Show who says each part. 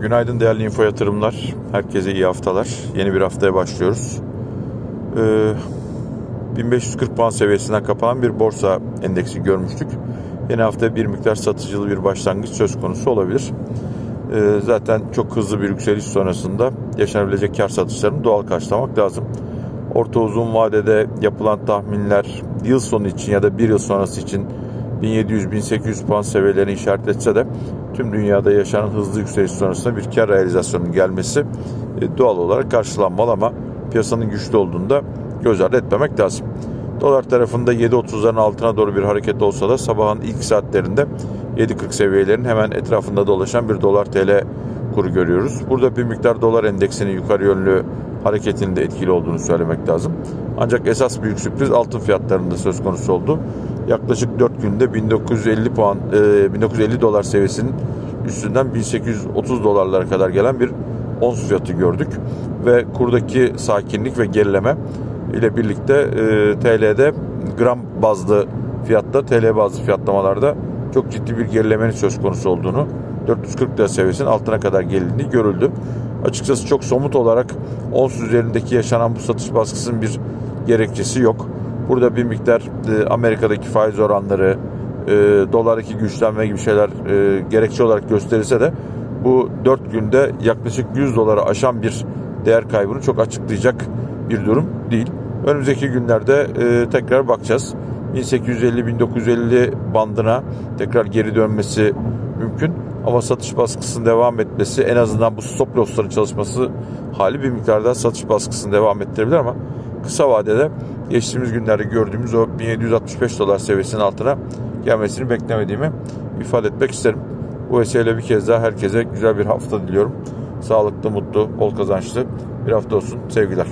Speaker 1: Günaydın değerli info yatırımlar. Herkese iyi haftalar. Yeni bir haftaya başlıyoruz. Ee, 1540 puan seviyesinden kapanan bir borsa endeksi görmüştük. Yeni hafta bir miktar satıcılı bir başlangıç söz konusu olabilir. Ee, zaten çok hızlı bir yükseliş sonrasında yaşanabilecek kar satışlarını doğal karşılamak lazım. Orta uzun vadede yapılan tahminler yıl sonu için ya da bir yıl sonrası için 1700-1800 puan seviyelerini işaretletse de tüm dünyada yaşanan hızlı yükseliş sonrasında bir kar realizasyonunun gelmesi e, doğal olarak karşılanmalı ama piyasanın güçlü olduğunda göz ardı etmemek lazım. Dolar tarafında 7.30'ların altına doğru bir hareket olsa da sabahın ilk saatlerinde 7.40 seviyelerin hemen etrafında dolaşan bir dolar TL kuru görüyoruz. Burada bir miktar dolar endeksinin yukarı yönlü hareketinin de etkili olduğunu söylemek lazım. Ancak esas büyük sürpriz altın fiyatlarında söz konusu oldu. Yaklaşık 4 günde 1950 puan e, 1950 dolar seviyesinin üstünden 1830 dolarlara kadar gelen bir ons fiyatı gördük ve kurdaki sakinlik ve gerileme ile birlikte e, TL'de gram bazlı fiyatta TL bazlı fiyatlamalarda çok ciddi bir gerilemenin söz konusu olduğunu 440 lira seviyesinin altına kadar gelindiği görüldü. Açıkçası çok somut olarak ons üzerindeki yaşanan bu satış baskısının bir gerekçesi yok. Burada bir miktar e, Amerika'daki faiz oranları, e, dolardaki güçlenme gibi şeyler e, gerekçe olarak gösterilse de bu 4 günde yaklaşık 100 doları aşan bir değer kaybını çok açıklayacak bir durum değil. Önümüzdeki günlerde e, tekrar bakacağız. 1850-1950 bandına tekrar geri dönmesi mümkün. Ama satış baskısının devam etmesi en azından bu stop loss'ların çalışması hali bir miktarda satış baskısını devam ettirebilir ama kısa vadede geçtiğimiz günlerde gördüğümüz o 1765 dolar seviyesinin altına gelmesini beklemediğimi ifade etmek isterim. Bu vesileyle bir kez daha herkese güzel bir hafta diliyorum. Sağlıklı, mutlu, bol kazançlı bir hafta olsun. Sevgiler.